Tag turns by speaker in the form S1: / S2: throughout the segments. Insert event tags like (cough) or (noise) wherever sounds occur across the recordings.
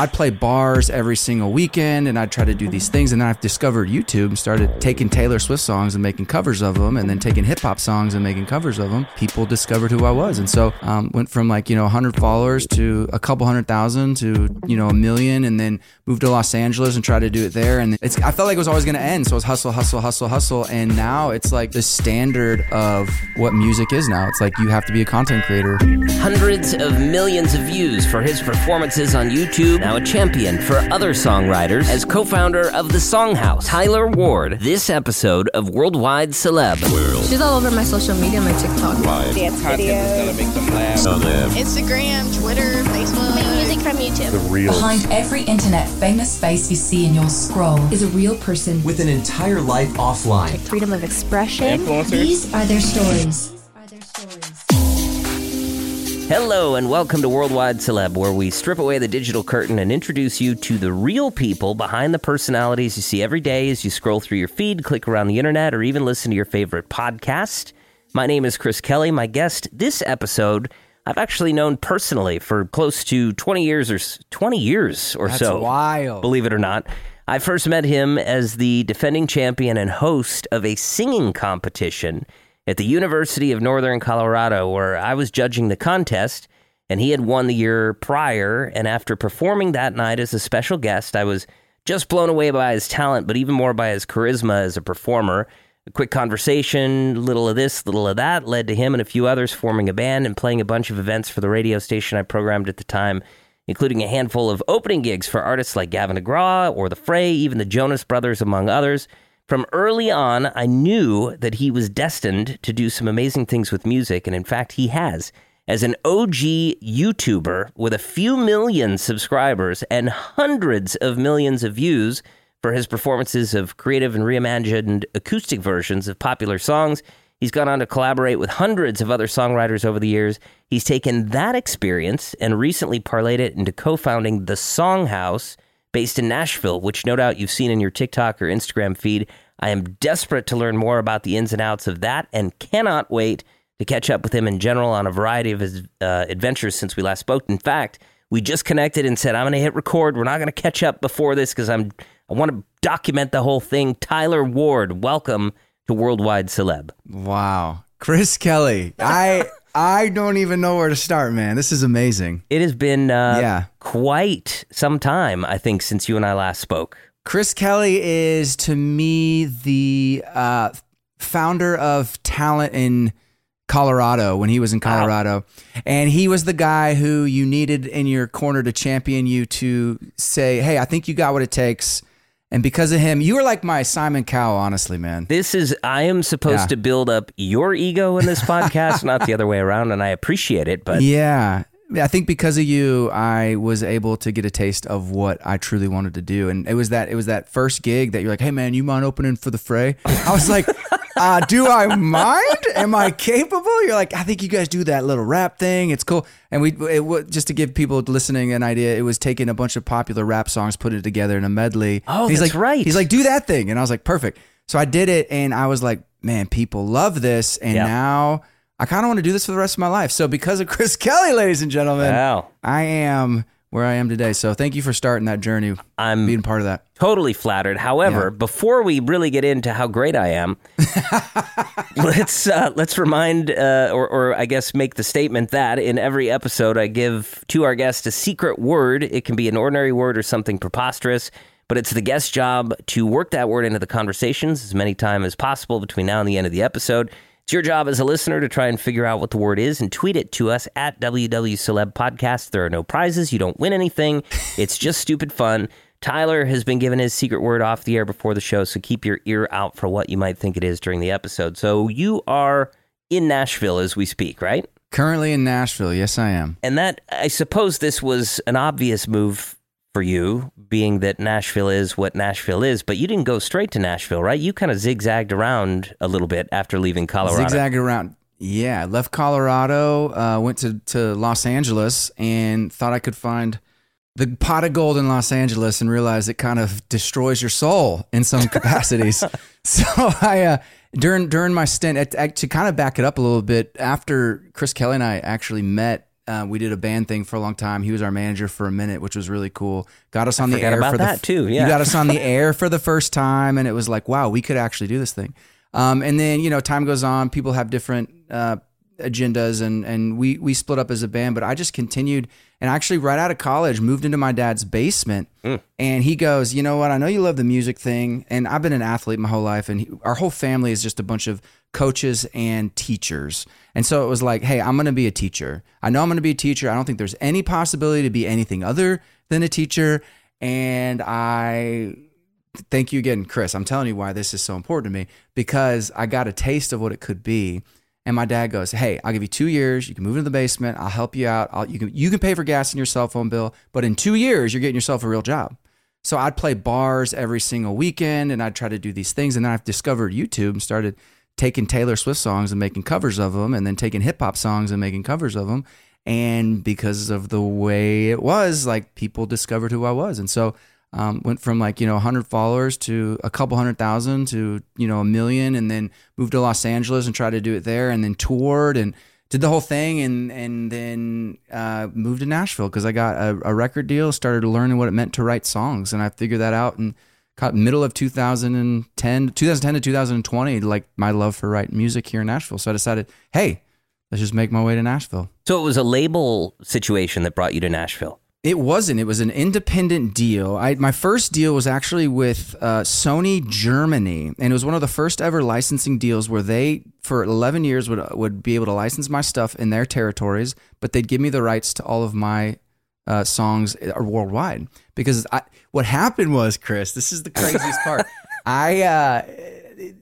S1: I'd play bars every single weekend and I'd try to do these things. And then I've discovered YouTube and started taking Taylor Swift songs and making covers of them and then taking hip hop songs and making covers of them. People discovered who I was. And so um, went from like, you know, 100 followers to a couple hundred thousand to, you know, a million and then moved to Los Angeles and tried to do it there. And it's, I felt like it was always going to end. So it was hustle, hustle, hustle, hustle. And now it's like the standard of what music is now. It's like you have to be a content creator.
S2: Hundreds of millions of views for his performances on YouTube. Now a champion for other songwriters. As co founder of The Songhouse, Tyler Ward. This episode of Worldwide Celeb.
S3: She's all over my social media, my TikTok.
S4: dance videos, Instagram, Twitter, Facebook.
S5: Make music from YouTube.
S6: Behind every internet famous face you see in your scroll is a real person.
S7: with an entire life offline.
S3: Freedom of expression. Influencers.
S6: These are their stories.
S2: Hello, and welcome to Worldwide Celeb, where we strip away the digital curtain and introduce you to the real people behind the personalities you see every day as you scroll through your feed, click around the internet, or even listen to your favorite podcast. My name is Chris Kelly. My guest this episode, I've actually known personally for close to 20 years or 20 years or
S1: That's
S2: so.
S1: wild.
S2: Believe it or not. I first met him as the defending champion and host of a singing competition at the University of Northern Colorado, where I was judging the contest, and he had won the year prior. And after performing that night as a special guest, I was just blown away by his talent, but even more by his charisma as a performer. A quick conversation, little of this, little of that, led to him and a few others forming a band and playing a bunch of events for the radio station I programmed at the time including a handful of opening gigs for artists like Gavin DeGraw or The Fray, even the Jonas Brothers, among others. From early on, I knew that he was destined to do some amazing things with music, and in fact, he has. As an OG YouTuber with a few million subscribers and hundreds of millions of views for his performances of creative and reimagined acoustic versions of popular songs, He's gone on to collaborate with hundreds of other songwriters over the years. He's taken that experience and recently parlayed it into co founding The Songhouse, based in Nashville, which no doubt you've seen in your TikTok or Instagram feed. I am desperate to learn more about the ins and outs of that and cannot wait to catch up with him in general on a variety of his uh, adventures since we last spoke. In fact, we just connected and said, I'm going to hit record. We're not going to catch up before this because I'm I want to document the whole thing. Tyler Ward, welcome to Worldwide Celeb.
S1: Wow. Chris Kelly. I I don't even know where to start, man. This is amazing.
S2: It has been uh,
S1: Yeah.
S2: quite some time, I think, since you and I last spoke.
S1: Chris Kelly is to me the uh, founder of talent in Colorado when he was in Colorado. And he was the guy who you needed in your corner to champion you to say, hey, I think you got what it takes. And because of him, you were like my Simon Cowell, honestly, man.
S2: This is, I am supposed
S1: Yeah.
S2: to build up your ego in this podcast, not the other way around, and I appreciate it. But
S1: Yeah. I think because of you, I was able to get a taste of what I truly wanted to do, and it was that it was that first gig that you're like, "Hey, man, you mind opening for the fray?" I was like, uh, "Do I mind? Am I capable?" You're like, "I think you guys do that little rap thing. It's cool." And we, it, just to give people listening an idea, it was taking a bunch of popular rap songs, put it together in a medley.
S2: Oh,
S1: he's
S2: that's
S1: like,
S2: right.
S1: He's like, "Do that thing," and I was like, "Perfect." So I did it, and I was like, "Man, people love this," and
S2: Yeah.
S1: now. I kind of want to do this for the rest of my life. So because of Chris (laughs) Kelly, ladies and gentlemen,
S2: Wow.
S1: I am where I am today. So thank you for starting that journey,
S2: I'm
S1: being part of that.
S2: totally flattered. However, before we really get into how great I am, (laughs) let's uh, let's remind, uh, or, or I guess make the statement that in every episode I give to our guest a secret word. It can be an ordinary word or something preposterous, but it's the guest's job to work that word into the conversations as many times as possible between now and the end of the episode. It's your job as a listener to try and figure out what the word is and tweet it to us at WW Celeb Podcast. There are no prizes. You don't win anything. It's just stupid fun. Tyler has been given his secret word off the air before the show, so keep your ear out for what you might think it is during the episode. So you are in Nashville as we speak, right?
S1: Currently in Nashville. Yes, I am.
S2: And that, I suppose, this was an obvious move for you, being that Nashville is what Nashville is, but you didn't go straight to Nashville, right? You kind of zigzagged around a little bit after leaving Colorado.
S1: Zigzagged around. Yeah, left Colorado, uh, went to, to Los Angeles, and thought I could find the pot of gold in Los Angeles, and realized it kind of destroys your soul in some (laughs) capacities. so I, uh, during during my stint, at, at- to kind of back it up a little bit, after Chris Kelly and I actually met Uh, we did a band thing for a long time. He was our manager for a minute, which was really cool. Got us on the air for
S2: that,
S1: the
S2: too, yeah.
S1: He got us on the (laughs) air for the first time, and it was like, wow, we could actually do this thing. Um, and then you know, time goes on. People have different uh, agendas, and and we we split up as a band. But I just continued, and actually, right out of college, moved into my dad's basement. Hmm. And he goes, you know what? I know you love the music thing, and I've been an athlete my whole life, and he, our whole family is just a bunch of coaches and teachers. And so it was like, hey, I'm going to be a teacher. I know I'm going to be a teacher. I don't think there's any possibility to be anything other than a teacher. And I thank you again, Chris. I'm telling you why this is so important to me because I got a taste of what it could be. And my dad goes, "Hey, I'll give you two years. You can move into the basement. I'll help you out. I'll, you can you can pay for gas and your cell phone bill, but in two years, you're getting yourself a real job." So I'd play bars every single weekend, and I'd try to do these things. And then I've discovered YouTube and started taking Taylor Swift songs and making covers of them, and then taking hip hop songs and making covers of them. And because of the way it was, like people discovered who I was, and so um, went from like you know 100 followers to a couple hundred thousand to you know a million and then moved to los angeles and tried to do it there and then toured and did the whole thing and and then uh, moved to nashville because i got a, a record deal started learning what it meant to write songs and i figured that out and caught middle of 2010 2010 to 2020 like my love for writing music here in nashville so i decided hey let's just make my way to nashville
S2: So it was a label situation that brought you to Nashville.
S1: It wasn't. It was an independent deal. I my first deal was actually with uh, Sony Germany, and it was one of the first ever licensing deals where they, for 11 years, would would be able to license my stuff in their territories, but they'd give me the rights to all of my uh, songs uh, worldwide. Because I, what happened was, Chris, this is the craziest part. (laughs) I, uh,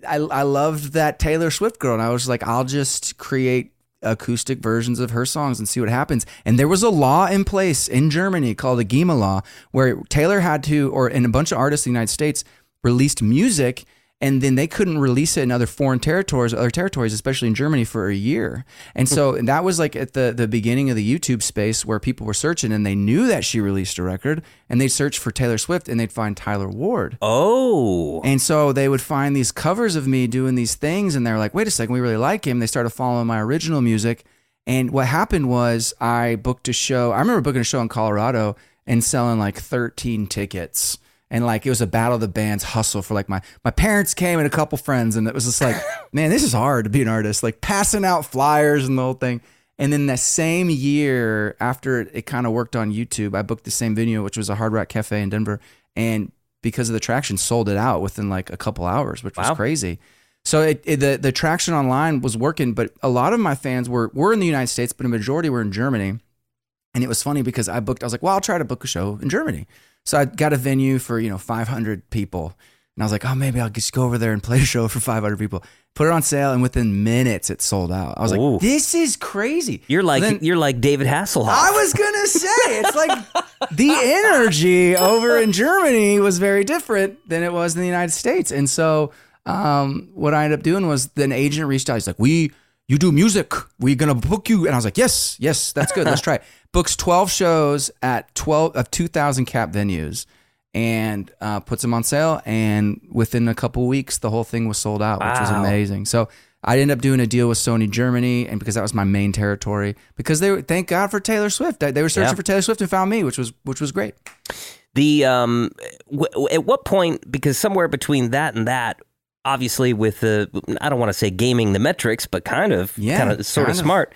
S1: I I loved that Taylor Swift girl, and I was like, I'll just create acoustic versions of her songs and see what happens. And there was a law in place in Germany called the GEMA law where Taylor had to, or in a bunch of artists in the United States released music and then they couldn't release it in other foreign territories, other territories, especially in Germany, for a year. And so that was like at the the beginning of the YouTube space where people were searching and they knew that she released a record and they'd search for Taylor Swift and they'd find Tyler Ward.
S2: Oh,
S1: And so they would find these covers of me doing these things, and they're like, wait a second, we really like him. They started following my original music. And what happened was I booked a show. I remember booking a show in Colorado and selling like 13 tickets. And like it was a battle of the bands hustle for like my my parents came and a couple friends, and it was just like, (laughs) man, this is hard to be an artist. Like passing out flyers and the whole thing. And then the same year after it, it kind of worked on YouTube, I booked the same venue, which was a Hard Rock Cafe in Denver. And because of the traction, sold it out within like a couple hours, which was crazy. So it, it, the the traction online was working, but a lot of my fans were were in the United States, but a majority were in Germany. And it was funny because I booked, I was like, well, I'll try to book a show in Germany. So I got a venue for, you know, 500 people. And I was like, oh, maybe I'll just go over there and play a show for 500 people. Put it on sale, and within minutes, it sold out. I was
S2: Ooh.
S1: like, this is crazy.
S2: you're like
S1: Then-
S2: you're like David Hasselhoff.
S1: I was gonna say it's like (laughs) the energy over in Germany was very different than it was in the United States, and so um, what I ended up doing was then agent reached out. He's like, "We, you do music. We're gonna book you?" And I was like, "Yes, yes, that's good. Let's (laughs) try it." Books twelve shows at twelve of two thousand cap venues. And uh, puts them on sale, and within a couple weeks, the whole thing was sold out, which was
S2: Wow.
S1: amazing. So I ended up doing a deal with Sony Germany, and because that was my main territory, because they were thank God for Taylor Swift. They were searching
S2: Yeah.
S1: for Taylor Swift and found me, which was which was great.
S2: The um, w- w- at what point? Because somewhere between that and that, obviously, with the I don't want to say gaming the metrics, but kind of,
S1: Yeah,
S2: kind of sort of
S1: kind of.
S2: smart.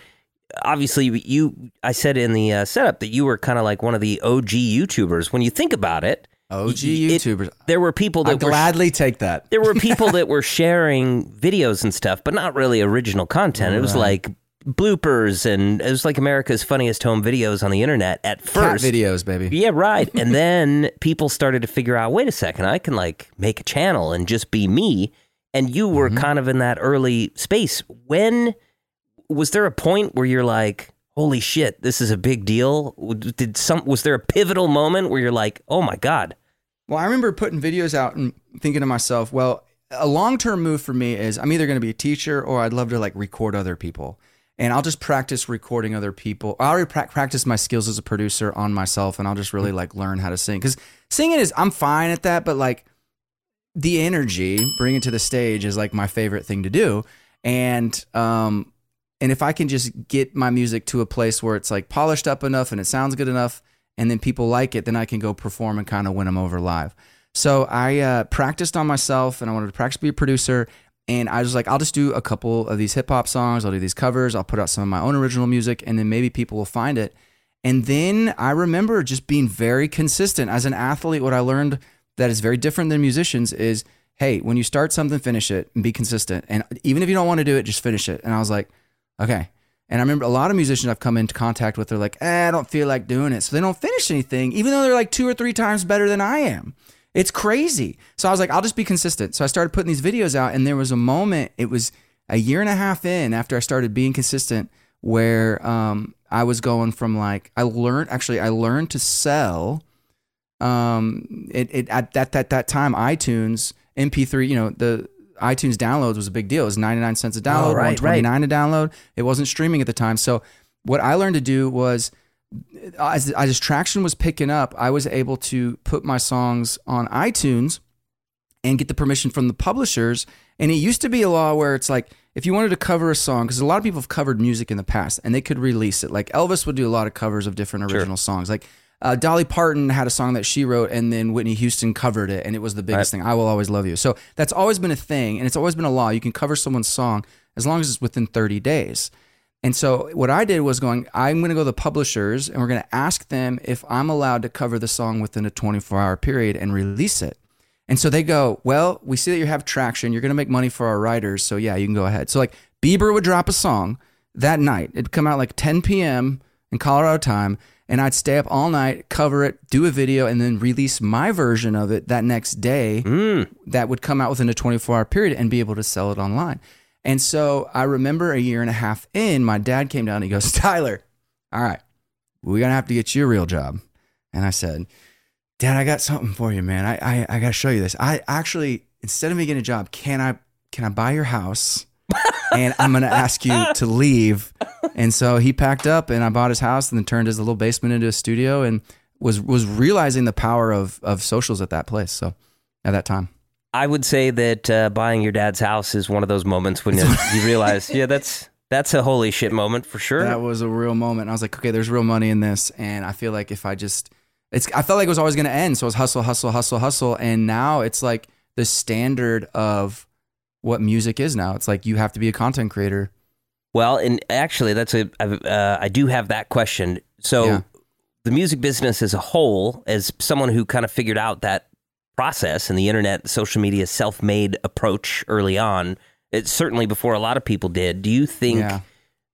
S2: Obviously, you. I said in the uh, setup that you were kind of like one of the OG YouTubers. When you think about it,
S1: OG
S2: y- it-
S1: YouTubers.
S2: there were people
S1: I
S2: that were
S1: gladly take that.
S2: there were people (laughs) that were sharing videos and stuff, but not really original content. It was like bloopers and it was like America's funniest home videos on the internet at first.
S1: Cat videos, baby.
S2: Yeah, right. (laughs) And then people started to figure out, wait a second, I can like make a channel and just be me. And you were mm-hmm. kind of in that early space. When was there a point where you're like, holy shit, this is a big deal? Did some was there a pivotal moment where you're like, oh my god,
S1: Well, I remember putting videos out and thinking to myself, well, a long term move for me is I'm either going to be a teacher or I'd love to like record other people. And I'll just practice recording other people. I already pra- practice my skills as a producer on myself, and I'll just really like learn how to sing. Because singing is, I'm fine at that, but like the energy, bring it to the stage is like my favorite thing to do. And um, and if I can just get my music to a place where it's like polished up enough and it sounds good enough, and then people like it, then I can go perform and kind of win them over live. So I uh, practiced on myself, and I wanted to practice to be a producer. And I was like, I'll just do a couple of these hip hop songs. I'll do these covers. I'll put out some of my own original music, and then maybe people will find it. And then I remember just being very consistent as an athlete. What I learned that is very different than musicians is, hey, when you start something, finish it and be consistent. And even if you don't want to do it, just finish it. And I was like, okay. And I remember a lot of musicians I've come into contact with, they're like, eh, I don't feel like doing it. So they don't finish anything, even though they're like two or three times better than I am. It's crazy. So I was like, I'll just be consistent. So I started putting these videos out, and there was a moment, it was a year and a half in after I started being consistent, where um, I was going from like, I learned, actually, I learned to sell. Um, it, it at that, that, that time, iTunes, MP3, you know, the iTunes downloads was a big deal. It was 99 cents a download,
S2: Oh, right,
S1: 129 a download. It wasn't streaming at the time. So what I learned to do was as, as traction was picking up, I was able to put my songs on iTunes and get the permission from the publishers. And it used to be a law where it's like, if you wanted to cover a song, because a lot of people have covered music in the past and they could release it. Like Elvis would do a lot of covers of different original songs. Like uh, Dolly Parton had a song that she wrote and then Whitney Houston covered it and it was the biggest thing. I Will Always Love You. So that's always been a thing and it's always been a law. You can cover someone's song as long as it's within 30 days. And so what I did was going, I'm going to go to the publishers and we're going to ask them if I'm allowed to cover the song within a 24 hour period and release it. And so they go, well, we see that you have traction. You're going to make money for our writers. So yeah, you can go ahead. So like Bieber would drop a song that night. It'd come out like 10 p.m. in Colorado time. And I'd stay up all night, cover it, do a video, and then release my version of it that next day mm. that would come out within a 24 hour period and be able to sell it online. And so I remember a year and a half in, my dad came down and he goes, (laughs) Tyler, all right, we're going to have to get you a real job. And I said, Dad, I got something for you, man. I, I, I got to show you this. I actually, instead of me getting a job, can I, can I buy your house? (laughs) and I'm going to ask you to leave. And so he packed up and I bought his house and then turned his little basement into a studio and was, was realizing the power of, of socials at that place. So at that time.
S2: I would say that uh, buying your dad's house is one of those moments when you, you (laughs) realize, yeah, that's that's a holy shit moment for sure.
S1: That was a real moment. I was like, okay, there's real money in this, and I feel like if I just, it's, I felt like it was always going to end. So it was hustle, hustle, hustle, hustle, and now it's like the standard of what music is now. It's like you have to be a content creator.
S2: Well, and actually, that's a uh, I do have that question. So,
S1: Yeah.
S2: the music business as a whole, as someone who kind of figured out that process and the internet, social media, self-made approach early on, it's certainly before a lot of people did. Do you think
S1: Yeah.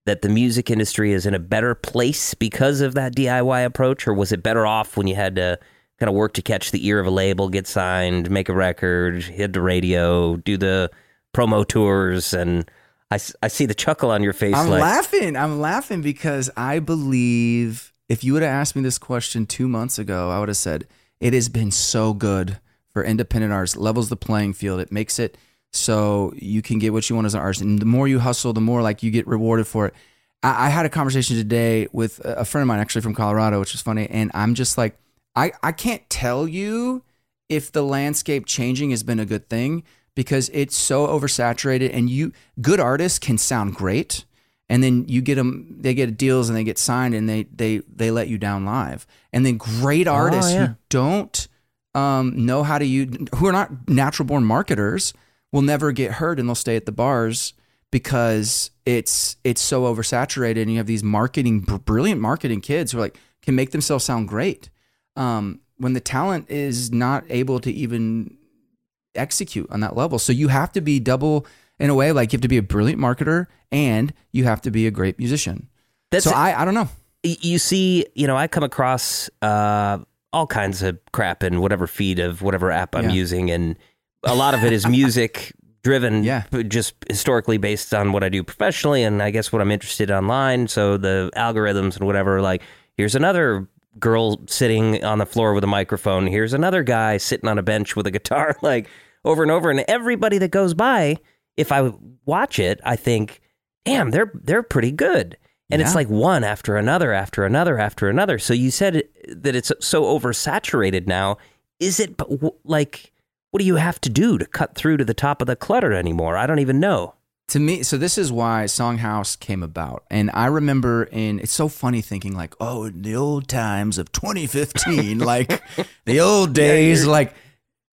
S2: that the music industry is in a better place because of that DIY approach, or was it better off when you had to kind of work to catch the ear of a label, get signed, make a record, hit the radio, do the promo tours, and I, I see the chuckle on your face.
S1: I'm
S2: like,
S1: laughing. I'm laughing because I believe if you would have asked me this question two months ago, I would have said it has been so good for independent artists. Levels the playing field. It makes it so you can get what you want as an artist, and the more you hustle, the more like you get rewarded for it. I, I had a conversation today with a friend of mine, actually from Colorado, which is funny, and I'm just like, I I can't tell you if the landscape changing has been a good thing because it's so oversaturated and you good artists can sound great and then you get them they get deals and they get signed and they they they let you down live and then great oh, artists
S2: yeah.
S1: who don't um, know how to use who are not natural born marketers will never get heard and they'll stay at the bars because it's it's so oversaturated and you have these marketing br- brilliant marketing kids who are like can make themselves sound great um, when the talent is not able to even execute on that level. So you have to be double in a way, like you have to be a brilliant marketer and you have to be a great musician.
S2: That's
S1: so
S2: it.
S1: I, I don't know.
S2: you see, you know, I come across uh, all kinds of crap in whatever feed of whatever app I'm
S1: Yeah.
S2: using, and a lot of it is music (laughs) driven,
S1: Yeah.
S2: just historically based on what I do professionally, and I guess what I'm interested online. So the algorithms and whatever, like here's another girl sitting on the floor with a microphone. Here's another guy sitting on a bench with a guitar, (laughs) like over and over. And everybody that goes by, if I watch it, I think, damn, they're they're pretty good. And it's like one after another, after another, after another. So you said that it's so oversaturated now. Is it like, what do you have to do to cut through to the top of the clutter anymore? I don't even know.
S1: to me so this is why songhouse came about and i remember in it's so funny thinking like oh in the old times of 2015 (laughs) like the old days
S2: you're-
S1: like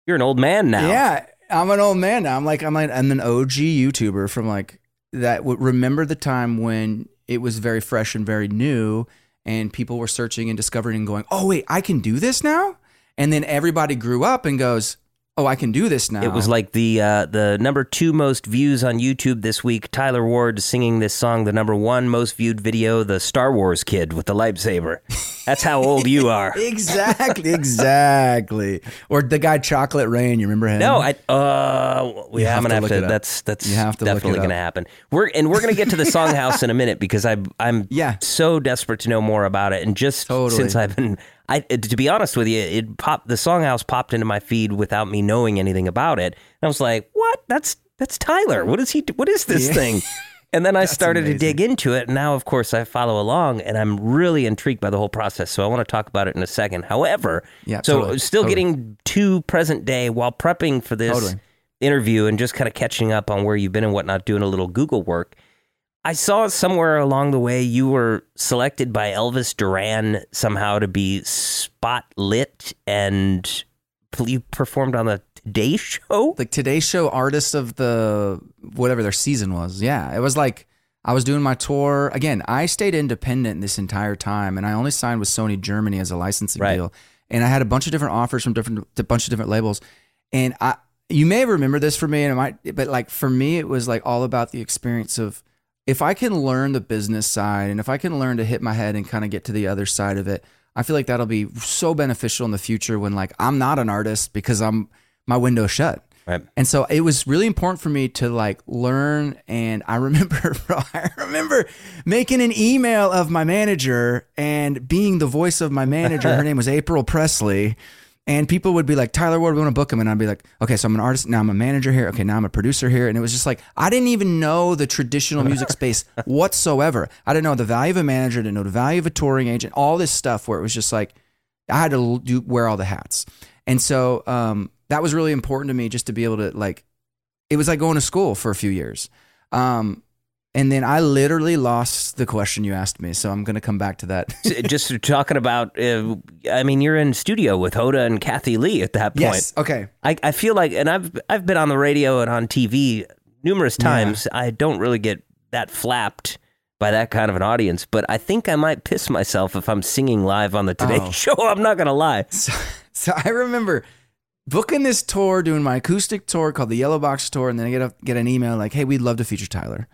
S2: You're an old man now.
S1: yeah i'm an old man now i'm like i'm, like, I'm an og youtuber from like that would remember the time when it was very fresh and very new and people were searching and discovering and going oh wait i can do this now? And then everybody grew up and goes oh i can do this now
S2: It was like the uh, the number two most views on YouTube this week. Tyler Ward singing this song. The number one most viewed video, the Star Wars kid with the lightsaber. That's how old you are. (laughs)
S1: exactly, exactly. Or the guy Chocolate Rain, you remember him?
S2: No, I uh, we
S1: You
S2: I'm
S1: have
S2: gonna
S1: to
S2: have to.
S1: it up.
S2: That's that's
S1: You have to
S2: definitely gonna happen. We're and we're gonna get to the Songhouse (laughs) in a minute because I I'm
S1: Yeah.
S2: so desperate to know more about it. And just
S1: Totally.
S2: since I've been, I to be honest with you, it popped the Songhouse popped into my feed without me knowing anything about it. And I was like, what? That's that's Tyler. What is he? What is this
S1: Yeah.
S2: thing? (laughs) And then I started to dig into it. And now, of course, I follow along and I'm really intrigued by the whole process. So I want to talk about it in a second. However,
S1: Yeah,
S2: so
S1: totally,
S2: still
S1: totally.
S2: getting to present day while prepping for this
S1: Totally.
S2: interview and just kind of catching up on where you've been and whatnot, doing a little Google work. I saw somewhere along the way you were selected by Elvis Duran somehow to be spotlit and you performed on the Today Show.
S1: like Today's Show artist of the whatever their season was. Yeah, it was like I was doing my tour again. I stayed independent this entire time, and I only signed with Sony Germany as a licensing
S2: Right.
S1: deal. And I had a bunch of different offers from different, a bunch of different labels. And I, you may remember this for me, and it might, but like for me, it was like all about the experience of if I can learn the business side, and if I can learn to hit my head and kind of get to the other side of it, I feel like that'll be so beneficial in the future when like I'm not an artist because I'm my window shut.
S2: Right.
S1: And so it was really important for me to like learn. And I remember, (laughs) bro, I remember making an email of my manager and being the voice of my manager. Her (laughs) name was April Presley. And people would be like, Tyler Ward, we want to book him. And I'd be like, okay, so I'm an artist. Now I'm a manager here. Okay, now I'm a producer here. And it was just like, I didn't even know the traditional music (laughs) space whatsoever. I didn't know the value of a manager, didn't know the value of a touring agent, all this stuff where it was just like, I had to do wear all the hats. And so um, that was really important to me just to be able to like, it was like going to school for a few years. Um, and then I literally lost the question you asked me. So I'm going to come back to that.
S2: just (laughs) talking about, uh, I mean, you're in studio with Hoda and Kathie Lee at that point.
S1: yes. Okay.
S2: I, I feel like, and I've I've been on the radio and on TV numerous times. I don't really get that flapped by that kind of an audience, but I think I might piss myself if I'm singing live on the Today
S1: Oh.
S2: Show. (laughs) I'm not gonna lie.
S1: So, so I remember booking this tour, doing my acoustic tour called the Yellow Box Tour, and then I get a, get an email like, "Hey, we'd love to feature Tyler."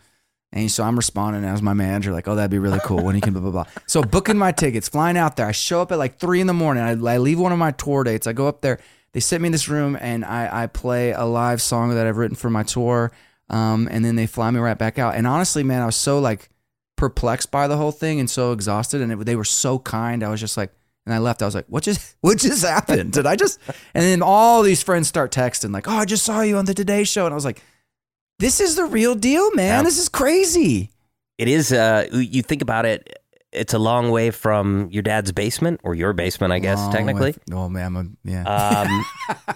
S1: And so I'm responding as my manager, like, "Oh, that'd be really cool when he can." Blah blah blah. So booking my tickets, flying out there. I show up at like three in the morning. I, I leave one of my tour dates. I go up there. They sit me in this room, and I, I play a live song that I've written for my tour. Um, and then they fly me right back out. And honestly, man, I was so like perplexed by the whole thing and so exhausted. And it, they were so kind. I was just like, and I left. I was like, what just (laughs) what just happened? Did I just? And then all these friends start texting like, oh, I just saw you on the Today Show, and I was like, this is the real deal, man.
S2: Yeah.
S1: This is crazy.
S2: It is. Uh, you think about it. It's a long way from your dad's basement or your basement, I guess,
S1: Long
S2: technically.
S1: way- oh man, I'm a, yeah.
S2: Um,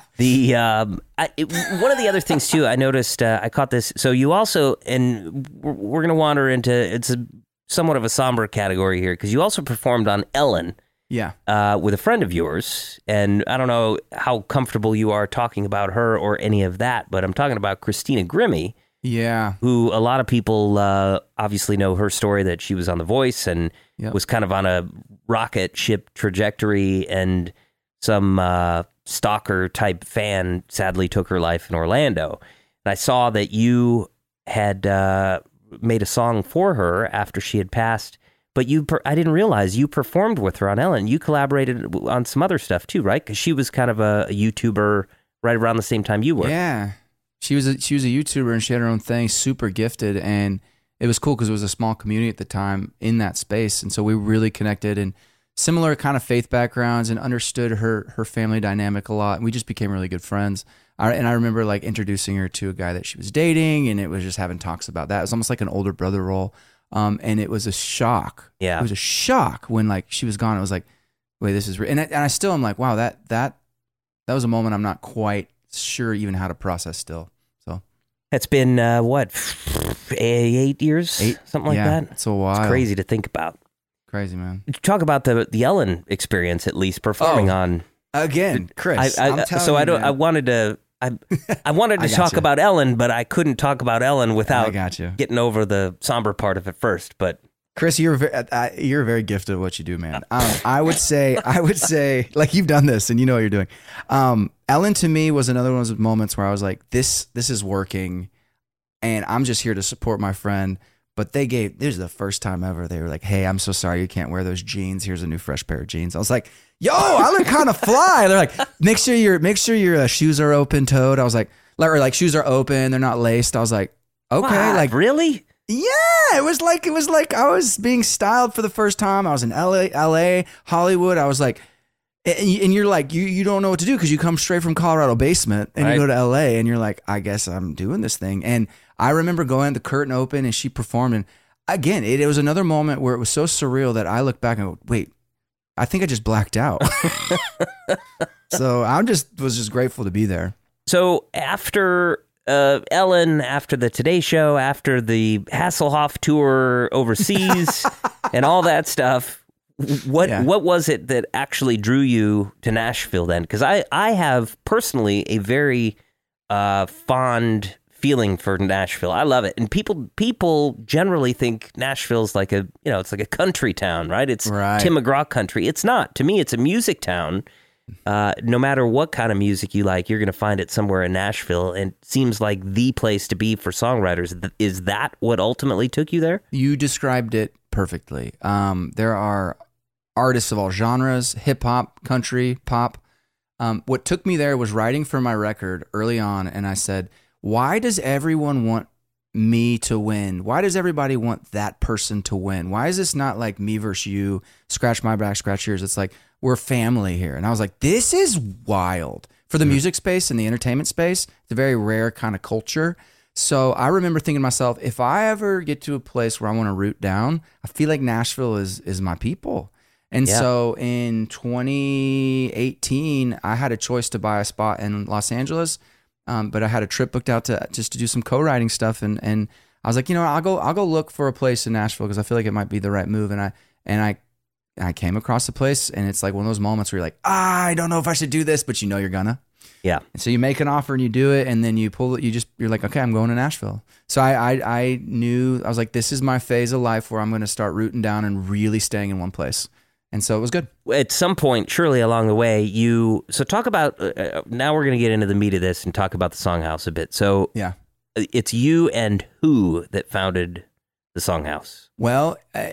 S2: (laughs) the um, I, it, one of the other things too, I noticed. Uh, I caught this. So you also, and we're, we're going to wander into it's a somewhat of a somber category here because you also performed on Ellen
S1: yeah.
S2: uh, with a friend of yours, and I don't know how comfortable you are talking about her or any of that, but I'm talking about Christina Grimmie
S1: Yeah.
S2: who a lot of people uh, obviously know her story that she was on The Voice and
S1: Yep.
S2: was kind of on a rocket ship trajectory, and some uh, stalker type fan sadly took her life in Orlando. And I saw that you had uh, made a song for her after she had passed. But you, per- I didn't realize you performed with her on Ellen. You collaborated on some other stuff too, right? Because she was kind of a, a YouTuber right around the same time you were.
S1: Yeah. She was a, she was a YouTuber and she had her own thing, super gifted, and it was cool because it was a small community at the time in that space, and so we really connected and similar kind of faith backgrounds and understood her her family dynamic a lot. And we just became really good friends. I, and I remember like introducing her to a guy that she was dating, and it was just having talks about that. It was almost like an older brother role, um, and it was a shock.
S2: Yeah.
S1: it was a shock when like she was gone. It was like, wait, this is, re-. and I, and I still am like, wow, that that that was a moment I'm not quite sure even how to process still. So
S2: It's been uh, what eight years,
S1: Eight-
S2: something like
S1: yeah,
S2: that.
S1: It's a while.
S2: It's crazy to think about.
S1: Crazy, man.
S2: Talk about the the Ellen experience at least performing
S1: Oh,
S2: on.
S1: Again, Chris.
S2: I, I, so
S1: you,
S2: I don't.
S1: man.
S2: I wanted to. I I wanted to (laughs)
S1: I
S2: talk
S1: gotcha.
S2: about Ellen, but I couldn't talk about Ellen without
S1: you.
S2: getting over the somber part of it first. But
S1: Chris, you're very, uh, you're very gifted at what you do, man. Um, I would say, I would say, like you've done this and you know what you're doing. Um, Ellen to me was another one of those moments where I was like, this, this is working, and I'm just here to support my friend. But they gave this is the first time ever they were like, "Hey, I'm so sorry you can't wear those jeans. Here's a new fresh pair of jeans." I was like, "Yo, I look kind of fly." They're like, "Make sure your make sure your uh, shoes are open toed." I was like, like, or like shoes are open, they're not laced. I was like, "Okay,
S2: Wow,
S1: like
S2: really,
S1: yeah, it was like it was like I was being styled for the first time. I was in LA, LA, Hollywood. I was like, and you're like, you you don't know what to do because you come straight from Colorado basement and
S2: Right.
S1: you go to LA and you're like, I guess I'm doing this thing. And I remember going, the curtain open and she performed. And again, it, it was another moment where it was so surreal that I look back and go, wait, I think I just blacked out. (laughs) so I'm just was just grateful to be there.
S2: So after uh, Ellen, after the Today Show, after the Hasselhoff tour overseas, (laughs) and all that stuff, what
S1: Yeah.
S2: what was it that actually drew you to Nashville then? Because I I have personally a very uh, fond feeling for Nashville. I love it, and people people generally think Nashville's like a you know it's like a country town, right? It's
S1: Right.
S2: Tim McGraw country. It's not. To me, it's a music town uh, no matter what kind of music you like, you're going to find it somewhere in Nashville, and it seems like the place to be for songwriters. Is that what ultimately took you there?
S1: You described it perfectly. Um, there are artists of all genres hip hop, country, pop. Um, what took me there was writing for my record early on, and I said, Why does everyone want me to win? Why does everybody want that person to win? Why is this not like me versus you? Scratch my back, scratch yours. It's like we're family here. And I was like, This is wild. For the music space and the entertainment space, it's a very rare kind of culture. So I remember thinking to myself, if I ever get to a place where I want to root down, I feel like Nashville is is my people. And
S2: Yeah.
S1: so in 2018, I had a choice to buy a spot in Los Angeles, um, but I had a trip booked out to just to do some co-writing stuff, and and I was like, you know, I'll go I'll go look for a place in Nashville because I feel like it might be the right move, and I and I. I came across the place, and it's like one of those moments where you're like, ah, I don't know if I should do this, but you know you're gonna.
S2: Yeah.
S1: And so you make an offer and you do it, and then you pull it. You just you're like, okay, I'm going to Nashville. So I I, I knew I was like, this is my phase of life where I'm going to start rooting down and really staying in one place. And so it was good.
S2: At some point, surely along the way, you. So talk about. Uh, uh, now we're going to get into the meat of this and talk about the Songhouse a bit. So
S1: Yeah.
S2: uh, it's you and who that founded the Songhouse.
S1: Well, uh,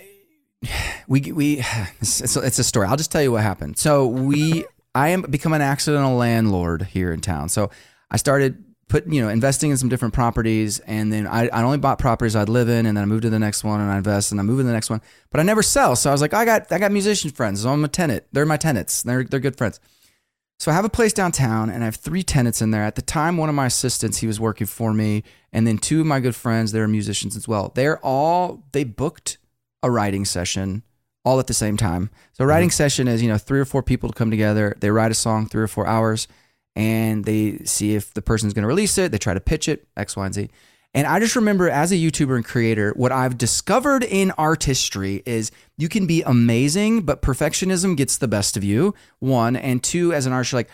S1: we we it's, it's, it's a story. I'll just tell you what happened. So we I am become an accidental landlord here in town. So I started putting you know investing in some different properties, and then I, I only bought properties I'd live in, and then I moved to the next one, and I invest, and I move to the next one. But I never sell. So I was like, I got I got musician friends. So I'm a tenant. They're my tenants. They're they're good friends. So I have a place downtown and I have three tenants in there. At the time, one of my assistants, he was working for me, and then two of my good friends, they're musicians as well. They're all they booked a writing session all at the same time. So a mm-hmm. writing session is, you know, three or four people to come together, they write a song three or four hours, and they see if the person's gonna release it, they try to pitch it, X, Y, and Z. And I just remember as a YouTuber and creator, what I've discovered in artistry is you can be amazing, but perfectionism gets the best of you. One and two, as an artist, you're like,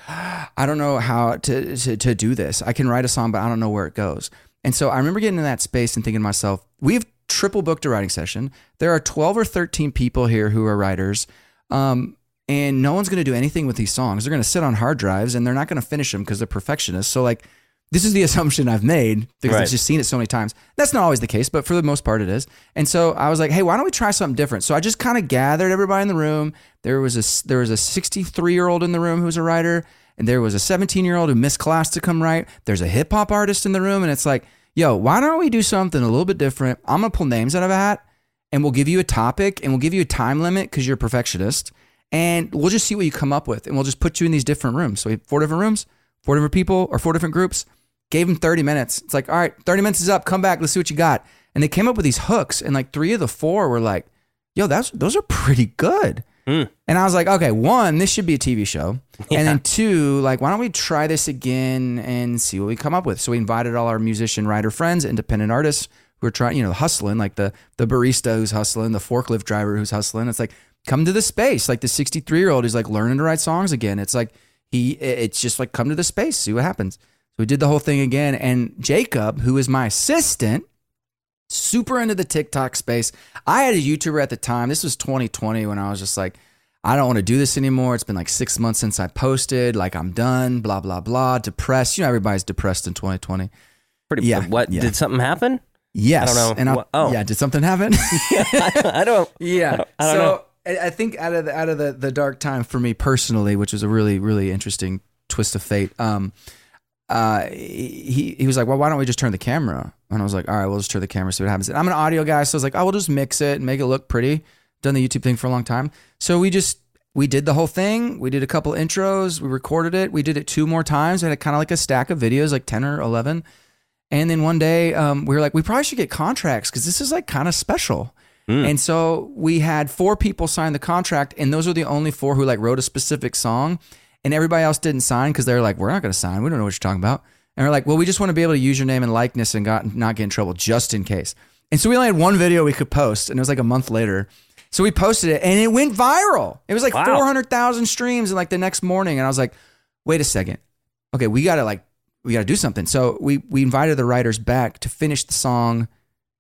S1: I don't know how to, to to do this. I can write a song, but I don't know where it goes. And so I remember getting in that space and thinking to myself, we've triple booked a writing session. There are 12 or 13 people here who are writers. Um, and no one's going to do anything with these songs. They're going to sit on hard drives and they're not going to finish them because they're perfectionists. So like, this is the (laughs) assumption I've made because
S2: Right.
S1: I've just seen it so many times. That's not always the case, but for the most part, it is. And so I was like, hey, why don't we try something different? So I just kind of gathered everybody in the room. There was a there was a 63 year old in the room who was a writer, and there was a 17 year old who missed class to come write. There's a hip hop artist in the room, and it's like, yo, why don't we do something a little bit different? I'm gonna pull names out of a hat, and we'll give you a topic, and we'll give you a time limit because you're a perfectionist, and we'll just see what you come up with, and we'll just put you in these different rooms. So we have four different rooms, four different people, or four different groups. Gave them 30 minutes. It's like, all right, 30 minutes is up. Come back. Let's see what you got. And they came up with these hooks, and like three of the four were like, yo, that's those are pretty good. Hmm. And I was like, okay, one, this should be a TV show. (laughs) And then two, like, why don't we try this again and see what we come up with? So we invited all our musician writer friends, independent artists who are trying, you know, hustling, like the the barista who's hustling, the forklift driver who's hustling. It's like come to the space. Like the 63 year old is like learning to write songs again. It's like he, it's just like come to the space, see what happens. So we did the whole thing again, and Jacob, who is my assistant, super into the TikTok space. I had a YouTuber at the time. This was 2020 when I was just like, I don't want to do this anymore. It's been like six months since I posted. Like I'm done. Blah blah blah. Depressed. You know, everybody's depressed in 2020.
S2: Pretty.
S1: Yeah,
S2: What
S1: yeah.
S2: did something happen?
S1: Yes.
S2: I don't know.
S1: And I'll,
S2: oh.
S1: yeah. Did something happen? (laughs)
S2: I don't. (laughs)
S1: yeah.
S2: I don't
S1: so
S2: know.
S1: I I think out of the, out of the, the dark time for me personally, which was a really really interesting twist of fate. Um, uh, he he was like, well, why don't we just turn the camera? And I was like, all right, we'll just turn the camera, see what happens. And I'm an audio guy, so I was like, oh, we'll just mix it and make it look pretty. Done the YouTube thing for a long time, so we just we did the whole thing. We did a couple intros, we recorded it, we did it two more times. We had kind of like a stack of videos, like ten or eleven. And then one day, um, we were like, we probably should get contracts because this is like kind of special. Hmm. And so we had four people sign the contract, and those were the only four who like wrote a specific song, and everybody else didn't sign because they're like, we're not going to sign. We don't know what you're talking about. And we're like, well, we just want to be able to use your name and likeness and got, not get in trouble just in case. And so we only had one video we could post, and it was like a month later. So we posted it, and it went viral. It was like
S2: Wow.
S1: 400,000 streams, and like the next morning, and I was like, wait a second, okay, we got to like we got to do something. So we we invited the writers back to finish the song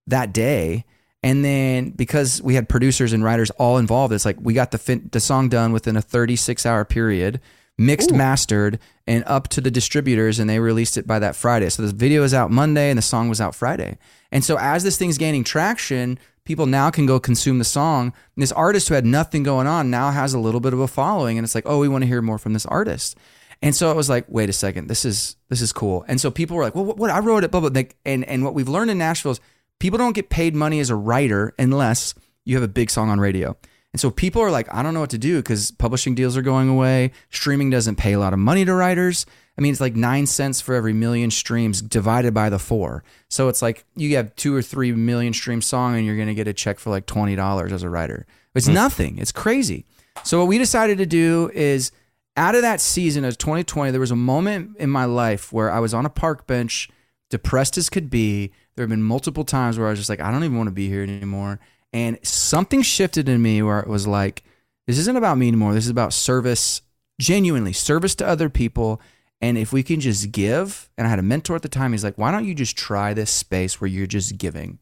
S1: that day. And then because we had producers and writers all involved, it's like we got the fin- the song done within a 36 hour period, mixed, mastered, and up to the distributors, and they released it by that Friday. So the video is out Monday, and the song was out Friday. And so as this thing's gaining traction, people now can go consume the song. And this artist who had nothing going on now has a little bit of a following, and it's like, oh, we want to hear more from this artist. And so it was like, wait a second, this is this is cool. And so people were like, well, what, what I wrote it, blah blah. And and what we've learned in Nashville is people don't get paid money as a writer unless you have a big song on radio. And so people are like, I don't know what to do because publishing deals are going away. Streaming doesn't pay a lot of money to writers. I mean, it's like nine cents for every million streams divided by the four. So it's like you have two or three million stream song and you're going to get a check for like $20 as a writer. It's hmm. nothing. It's crazy. So what we decided to do is out of that season of 2020, there was a moment in my life where I was on a park bench, depressed as could be. There have been multiple times where I was just like, I don't even want to be here anymore. And something shifted in me where it was like, this isn't about me anymore. This is about service, genuinely service to other people. And if we can just give, and I had a mentor at the time, he's like, why don't you just try this space where you're just giving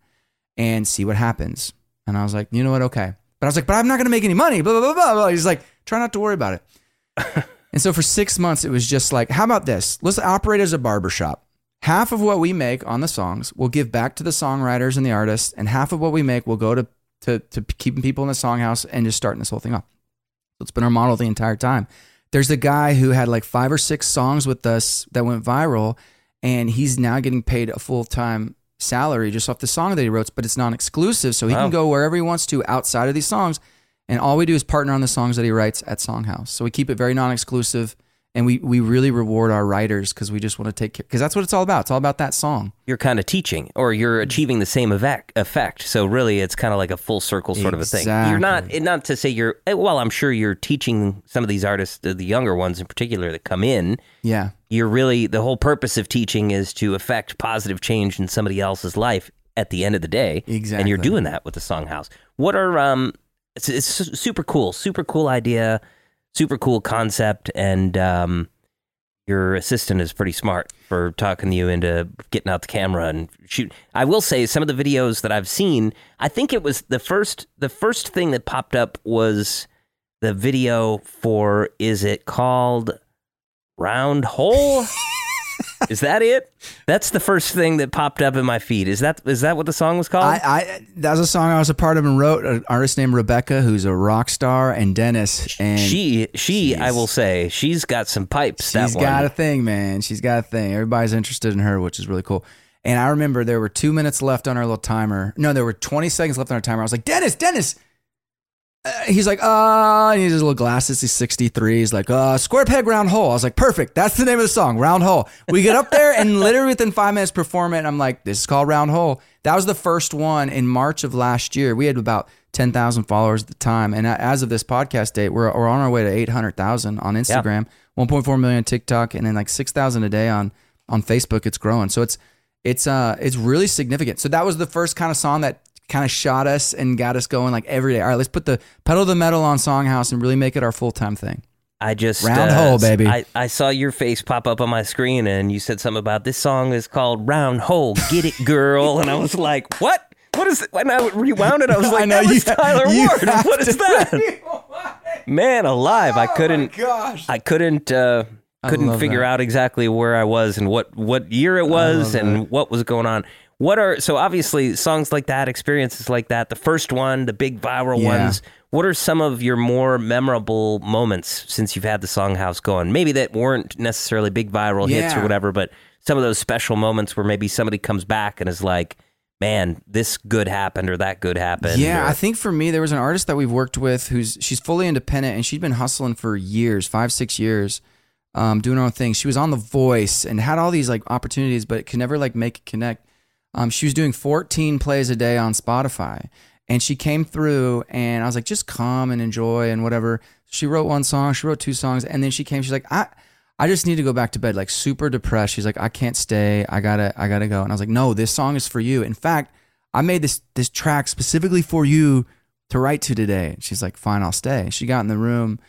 S1: and see what happens? And I was like, you know what? Okay. But I was like, but I'm not going to make any money. Blah, blah, blah, blah. He's like, try not to worry about it. (laughs) and so for six months, it was just like, how about this? Let's operate as a barbershop. Half of what we make on the songs we'll give back to the songwriters and the artists, and half of what we make will go to, to, to keeping people in the songhouse and just starting this whole thing off. So it's been our model the entire time. There's a guy who had like five or six songs with us that went viral, and he's now getting paid a full time salary just off the song that he wrote, but it's non exclusive. So he
S2: Wow.
S1: can go wherever he wants to outside of these songs. And all we do is partner on the songs that he writes at Songhouse. So we keep it very non exclusive. And we, we really reward our writers because we just want to take care, because that's what it's all about. It's all about that song.
S2: You're kind of teaching, or you're achieving the same effect. effect. So really, it's kind of like a full circle sort of a thing. You're not not to say you're. eh, Well, I'm sure you're teaching some of these artists, the the younger ones in particular, that come in.
S1: Yeah.
S2: You're really the whole purpose of teaching is to affect positive change in somebody else's life at the end of the day.
S1: Exactly, and
S2: you're doing that with the Songhouse. What are um? It's, it's super cool, super cool idea, super cool concept, and um, your assistant is pretty smart for talking you into getting out the camera and shoot. I will say some of the videos that I've seen, I think it was the first the first thing that popped up was the video for is it called Round Hole? (laughs) is that it? That's the first thing that popped up in my feed. Is that is that what the song was called?
S1: I, I that was a song I was a part of and wrote. An artist named Rebecca, who's a rock star, and Dennis. And
S2: she she I will say she's got some pipes.
S1: She's got a thing, man. She's got a thing. Everybody's interested in her, which is really cool. And I remember there were two minutes left on our little timer. No, there were 20 seconds left on our timer. I was like, Dennis, Dennis. Uh, he's like, uh, and he has his little glasses. He's 63. He's like, uh, square peg, round hole. I was like, perfect. That's the name of the song, round hole. We get up there and literally within five minutes perform it. And I'm like, this is called round hole. That was the first one in March of last year. We had about 10,000 followers at the time. And as of this podcast date, we're, we're on our way to 800,000 on Instagram, 1.4 million on TikTok, and then like 6,000 a day on, on Facebook. It's growing. So it's, it's uh it's really significant. So that was the first kind of song that kind of shot us and got us going like every day. All right, let's put the pedal to the metal on Songhouse and really make it our full time thing.
S2: I just
S1: Round
S2: uh,
S1: hole, baby.
S2: I, I saw your face pop up on my screen, and you said something about this song is called "Round Hole." Get it, girl? and I was like, "What? What is it?" When I rewound it, I was (laughs) like,
S1: I know,
S2: "That
S1: you-
S2: Tyler
S1: you
S2: Ward. What is
S1: Oh
S2: that?" (laughs) Man alive! I couldn't.
S1: gosh.
S2: I couldn't. Uh, couldn't figure
S1: that.
S2: out exactly where I was and what what year it was and what was going on. What are so obviously songs like that, experiences like that, the first one, the big viral
S1: Yeah.
S2: ones. What are some of your more memorable moments since you've had the Songhouse going? Maybe that weren't necessarily big viral hits or whatever, but some of those special moments where maybe somebody comes back and is like, "Man, this good happened or that good happened."
S1: Yeah,
S2: or-
S1: I think for me, there was an artist that we've worked with who's she's fully independent and she'd been hustling for years, five, six years, um, doing her own thing. She was on The Voice and had all these like opportunities, but could never like make it connect. Um, she was doing 14 plays a day on Spotify, and she came through, and I was like, just come and enjoy and whatever. She wrote one song, she wrote two songs, and then she came. She's like, I. I just need to go back to bed, like super depressed. She's like, I can't stay. I gotta, I gotta go. And I was like, No, this song is for you. In fact, I made this this track specifically for you to write to today. She's like, fine, I'll stay. She got in the room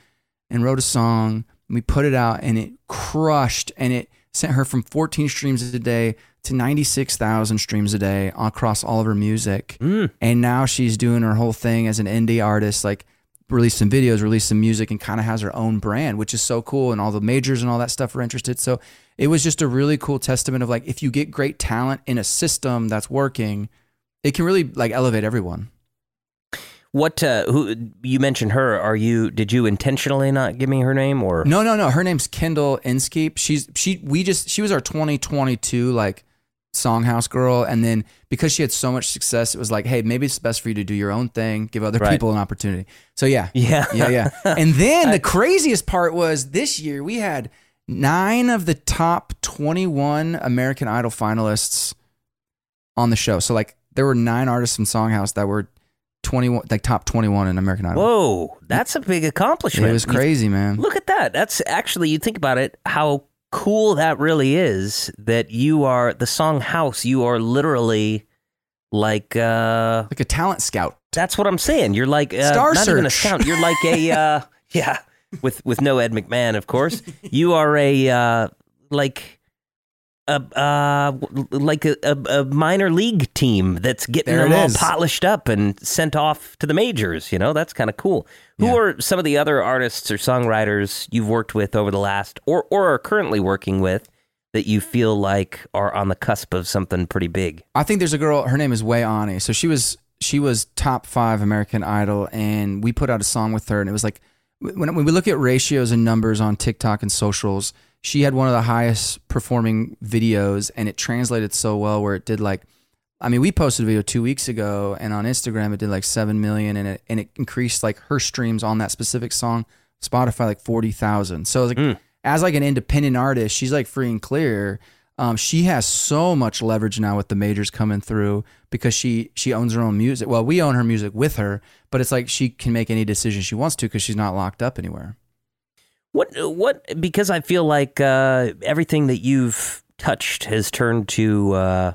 S1: and wrote a song. We put it out and it crushed and it sent her from 14 streams a day to 96,000 streams a day across all of her music. And now she's doing her whole thing as an indie artist, like release some videos, release some music, and kind of has her own brand, which is so cool. And all the majors and all that stuff are interested. So it was just a really cool testament of like, if you get great talent in a system that's working, it can really like elevate everyone.
S2: What uh, who you mentioned her? Are you? Did you intentionally not give me her name or?
S1: No, no, no. Her name's Kendall Inskeep. She's she we just she was our 2022 like songhouse girl and then because she had so much success it was like hey maybe it's best for you to do your own thing give other
S2: Right.
S1: people an opportunity so yeah
S2: Yeah.
S1: yeah yeah (laughs) and then the craziest part was this year we had nine of the top 21 american idol finalists on the show so like there were nine artists from songhouse that were 21 like top 21 in american idol
S2: Whoa, that's a big accomplishment.
S1: it was crazy man
S2: Look at that. That's actually you think about it, how cool that really is. That you are the song house. You are literally like uh
S1: like a talent scout
S2: that's what I'm saying. You're like uh,
S1: Star
S2: not even a
S1: Search.
S2: scout. You're like a (laughs) uh, yeah with with no Ed McMahon, of course. You are a uh, like a uh, like a, a, minor league team that's getting
S1: There
S2: them all
S1: is.
S2: polished up and sent off to the majors. You know, that's kind of cool. Who
S1: Yeah.
S2: are some of the other artists or songwriters you've worked with over the last or or are currently working with that you feel like are on the cusp of something pretty big?
S1: I think there's a girl. Her name is Wé Ani. So she was she was top five American Idol, and we put out a song with her, and it was like when, when we look at ratios and numbers on TikTok and socials, she had one of the highest performing videos, and it translated so well where it did like. I mean, we posted a video two weeks ago, and on Instagram it did like seven million, and it and it increased like her streams on that specific song, Spotify like forty thousand. So like hmm. as like an independent artist, she's like free and clear. Um, she has so much leverage now with the majors coming through because she she owns her own music. Well, we own her music with her, but it's like she can make any decision she wants to because she's not locked up anywhere.
S2: What what because I feel like uh, everything that you've touched has turned to uh,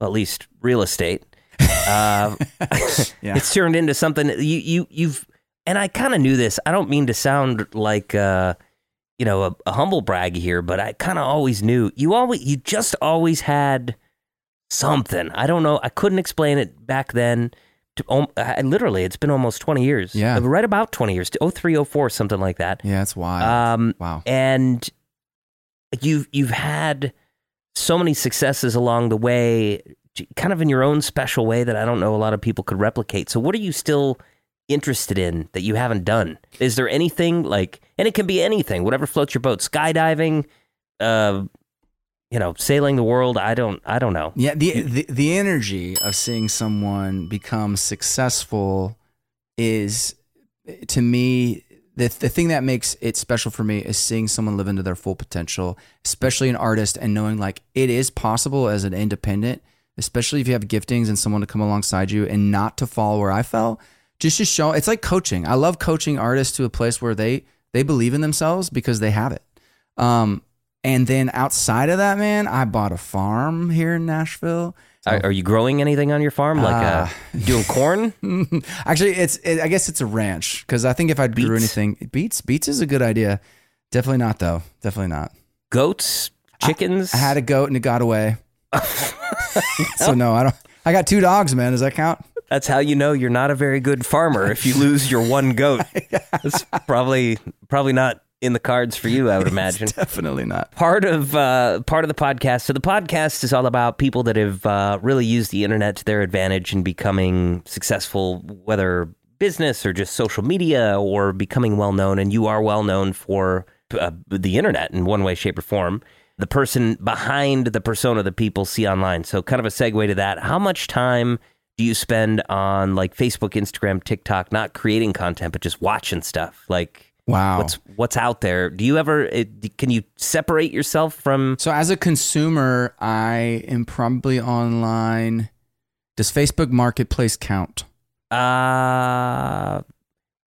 S2: at least real estate. Uh, (laughs)
S1: Yeah. (laughs)
S2: It's turned into something you you you've and I kind of knew this. I don't mean to sound like uh, you know a, a humble brag here, but I kind of always knew you always you just always had something. I don't know. I couldn't explain it back then. To, I, literally, it's been almost twenty years.
S1: Yeah.
S2: right about twenty years. Oh three, oh four, something like that.
S1: Yeah, that's wild.
S2: Um,
S1: wow.
S2: and you've you've had so many successes along the way, kind of in your own special way that I don't know a lot of people could replicate. So, what are you still interested in that you haven't done? Is there anything like, and it can be anything, whatever floats your boat, skydiving, uh, you know, sailing the world. I don't, I don't know.
S1: Yeah, the, the the energy of seeing someone become successful is to me the the thing that makes it special for me is seeing someone live into their full potential, especially an artist and knowing like it is possible as an independent, especially if you have giftings and someone to come alongside you and not to fall where I fell. Just to show it's like coaching. I love coaching artists to a place where they they believe in themselves because they have it. Um And then outside of that, man, I bought a farm here in Nashville.
S2: Are, are you growing anything on your farm? Like uh, doing corn? (laughs)
S1: Actually, it's it, I guess it's a ranch because I think if I grew anything, beets beets is a good idea. Definitely not though. Definitely not.
S2: Goats? Chickens?
S1: I had a goat and it got away. (laughs) (laughs) so no, I don't. I got two dogs, man. Does that count?
S2: That's how you know you're not a very good farmer if you lose your one goat. (laughs) That's probably probably not in the cards for you, I would (laughs) imagine.
S1: Definitely not.
S2: part of uh, part of the podcast. So the podcast is all about people that have uh, really used the internet to their advantage in becoming successful, whether business or just social media or becoming well known. And you are well known for uh, the internet in one way, shape, or form. The person behind the persona that people see online. So kind of a segue to that. How much time do you spend on like Facebook, Instagram, TikTok, not creating content, but just watching stuff? Like
S1: Wow.
S2: what's what's out there. Do you ever it, can you separate yourself from
S1: So as a consumer, I am probably online. Does Facebook Marketplace count?
S2: uh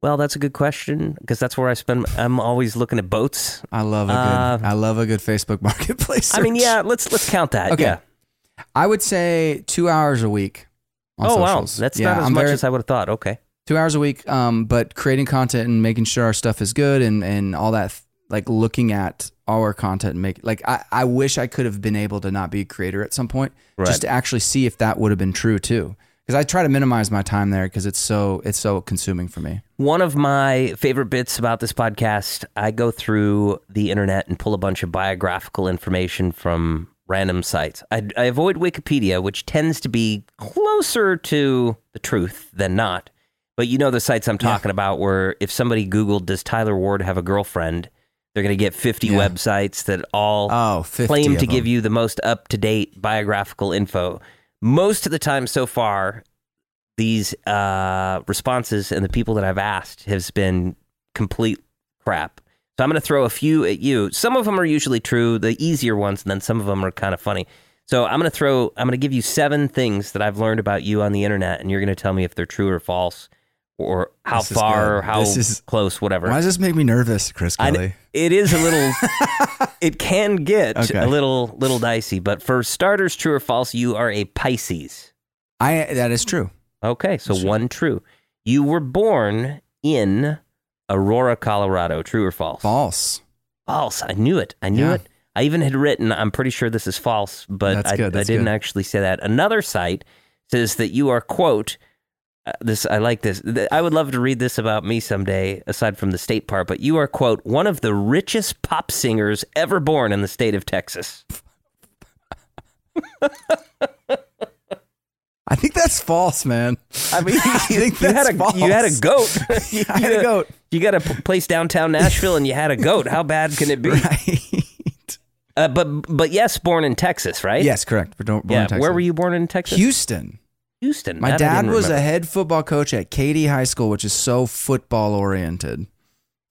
S2: well, that's a good question because that's where I spend I'm always looking at boats.
S1: I love a good.
S2: Uh,
S1: I love a good Facebook (laughs) Marketplace.
S2: I mean, yeah, let's let's count that.
S1: Okay.
S2: Yeah.
S1: I would say two hours a week.
S2: Oh wow, that's
S1: Yeah,
S2: not as
S1: I'm
S2: much
S1: very-
S2: as I would have thought. Okay.
S1: two hours a week. Um, but creating content and making sure our stuff is good and and all that. Like looking at our content and make like I, I wish I could have been able to not be a creator at some point
S2: Right.
S1: just to actually see if that would have been true too because I try to minimize my time there because it's so it's so consuming for me.
S2: One of my favorite bits about this podcast, I go through the internet and pull a bunch of biographical information from random sites. I, I avoid Wikipedia, which tends to be closer to the truth than not. But you know the sites I'm talking about where if somebody Googled, does Tyler Ward have a girlfriend? They're going to get 50
S1: Yeah.
S2: websites that all
S1: Oh,
S2: claim to give you the most up to date biographical info. Most of the time so far, these uh, responses and the people that I've asked has been complete crap. So I'm going to throw a few at you. Some of them are usually true, the easier ones, and then some of them are kind of funny. So I'm going to throw, I'm going to give you seven things that I've learned about you on the internet, and you're going to tell me if they're true or false, or how
S1: This
S2: far, or how
S1: This is-
S2: close, whatever.
S1: Why does this make me nervous, Chris
S2: I it is a little. (laughs) it can get
S1: Okay.
S2: a little little dicey, but for starters, true or false, you are a Pisces.
S1: I that is true.
S2: Okay, so
S1: That's true.
S2: one true. You were born in Aurora, Colorado. True or false?
S1: False.
S2: False. I knew it. I knew
S1: Yeah.
S2: it. I even had written. I'm pretty sure this is false, but I, I didn't
S1: good.
S2: actually say that. Another site says that you are quote. Uh, this I like this. Th- I would love to read this about me someday, aside from the state part. But you are quote one of the richest pop singers ever born in the state of Texas. (laughs)
S1: I think that's false, man.
S2: I mean, (laughs)
S1: I think
S2: you had a
S1: false.
S2: you had a goat. (laughs) you,
S1: I had a goat.
S2: You got a p- place downtown Nashville, and you had a goat. How bad can it be? (laughs)
S1: Right.
S2: Uh, but but yes, born in Texas, right?
S1: yes, correct. Born born in Texas.
S2: Where were you born in Texas?
S1: Houston.
S2: Houston.
S1: My
S2: That
S1: dad was a head football coach at Katy High School, which is so football oriented.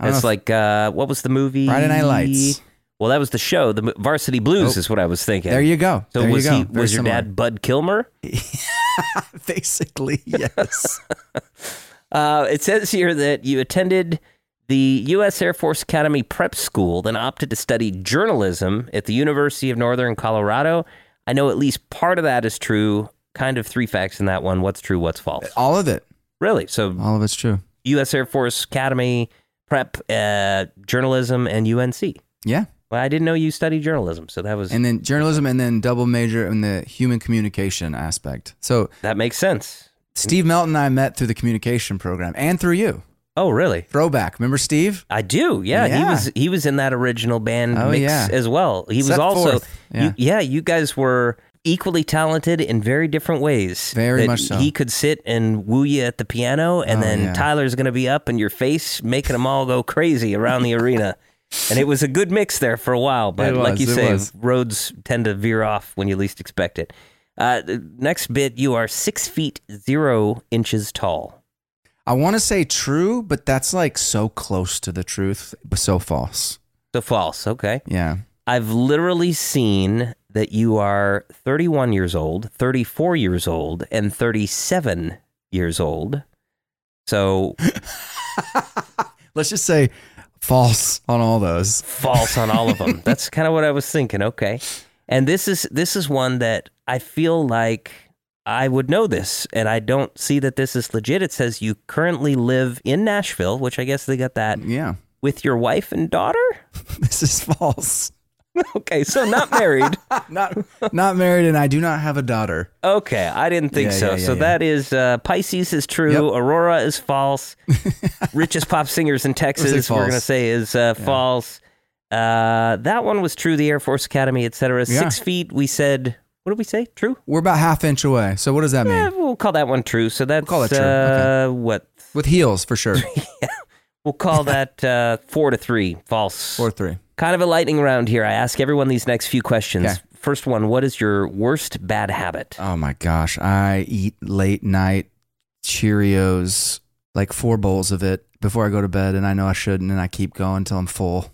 S2: It's like uh, what was the movie?
S1: Friday Night Lights.
S2: Well, that was the show. The Varsity Blues
S1: Oh.
S2: is what I was thinking.
S1: there you go.
S2: So
S1: there
S2: was
S1: you go.
S2: he?
S1: Very
S2: Was your
S1: similar.
S2: dad Bud Kilmer? (laughs)
S1: Basically, yes. (laughs)
S2: Uh, it says here that you attended the U.S. Air Force Academy Prep School, then opted to study journalism at the University of Northern Colorado. I know at least part of that is true. Kind of three facts in that one. What's true? What's false?
S1: All of it.
S2: Really? So
S1: All of it's true.
S2: U.S. Air Force Academy Prep, uh, journalism, and UNC.
S1: Yeah.
S2: Well, I didn't know you studied journalism, so that was
S1: And then journalism and then double major in the human communication aspect. So
S2: that makes sense.
S1: Steve Melton and I met through the communication program and through you.
S2: Oh, really?
S1: Throwback. Remember Steve?
S2: I do. Yeah, he was he was in that original band
S1: Oh,
S2: mix
S1: yeah.
S2: as well. He was also
S1: forth.
S2: yeah.
S1: Yeah.
S2: You, yeah, you guys were equally talented in very different ways.
S1: Very much so.
S2: He could sit and woo you at the piano, and
S1: Oh,
S2: then
S1: yeah.
S2: Tyler's going to be up in your face, making them all go crazy around the arena. (laughs) And it was a good mix there for a while, but
S1: It
S2: like you say,
S1: was.
S2: roads tend to veer off when you least expect it. Uh, next bit, you are six feet zero inches tall.
S1: I want to say true, but that's like so close to the truth, but so false.
S2: So false. Okay.
S1: Yeah.
S2: I've literally seen that you are 31 years old, 34 years old, and 37 years old. So, (laughs)
S1: Let's just say False on all those.
S2: false on all of them. That's kind of what I was thinking. Okay. And this is this is one that I feel like I would know this and I don't see that this is legit. It says you currently live in Nashville, which I guess they got that
S1: Yeah.
S2: with your wife and daughter? (laughs)
S1: This is false. (laughs)
S2: Okay, so not married. (laughs)
S1: Not not married and I do not have a daughter.
S2: Okay, I didn't think
S1: Yeah,
S2: so.
S1: yeah, yeah,
S2: so that is uh, Pisces is true.
S1: Yep.
S2: Aurora is false. Richest pop singers in Texas, we're going to say is uh, false. Uh, that one was true. The Air Force Academy, etc. Six feet. We said. What did we say? True.
S1: We're about half inch away. So what does that mean?
S2: Yeah, we'll call that one true. So that's
S1: call it true.
S2: Uh, what?
S1: With heels for sure. (laughs)
S2: We'll call that uh, four to three. False.
S1: Four three.
S2: Kind of a lightning round here. I ask everyone these next few questions.
S1: Okay.
S2: First one: What is your worst bad habit?
S1: Oh my gosh. I eat late night Cheerios, like four bowls of it before I go to bed, and I know I shouldn't, and I keep going until I'm full.